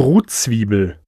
Brutzwiebel.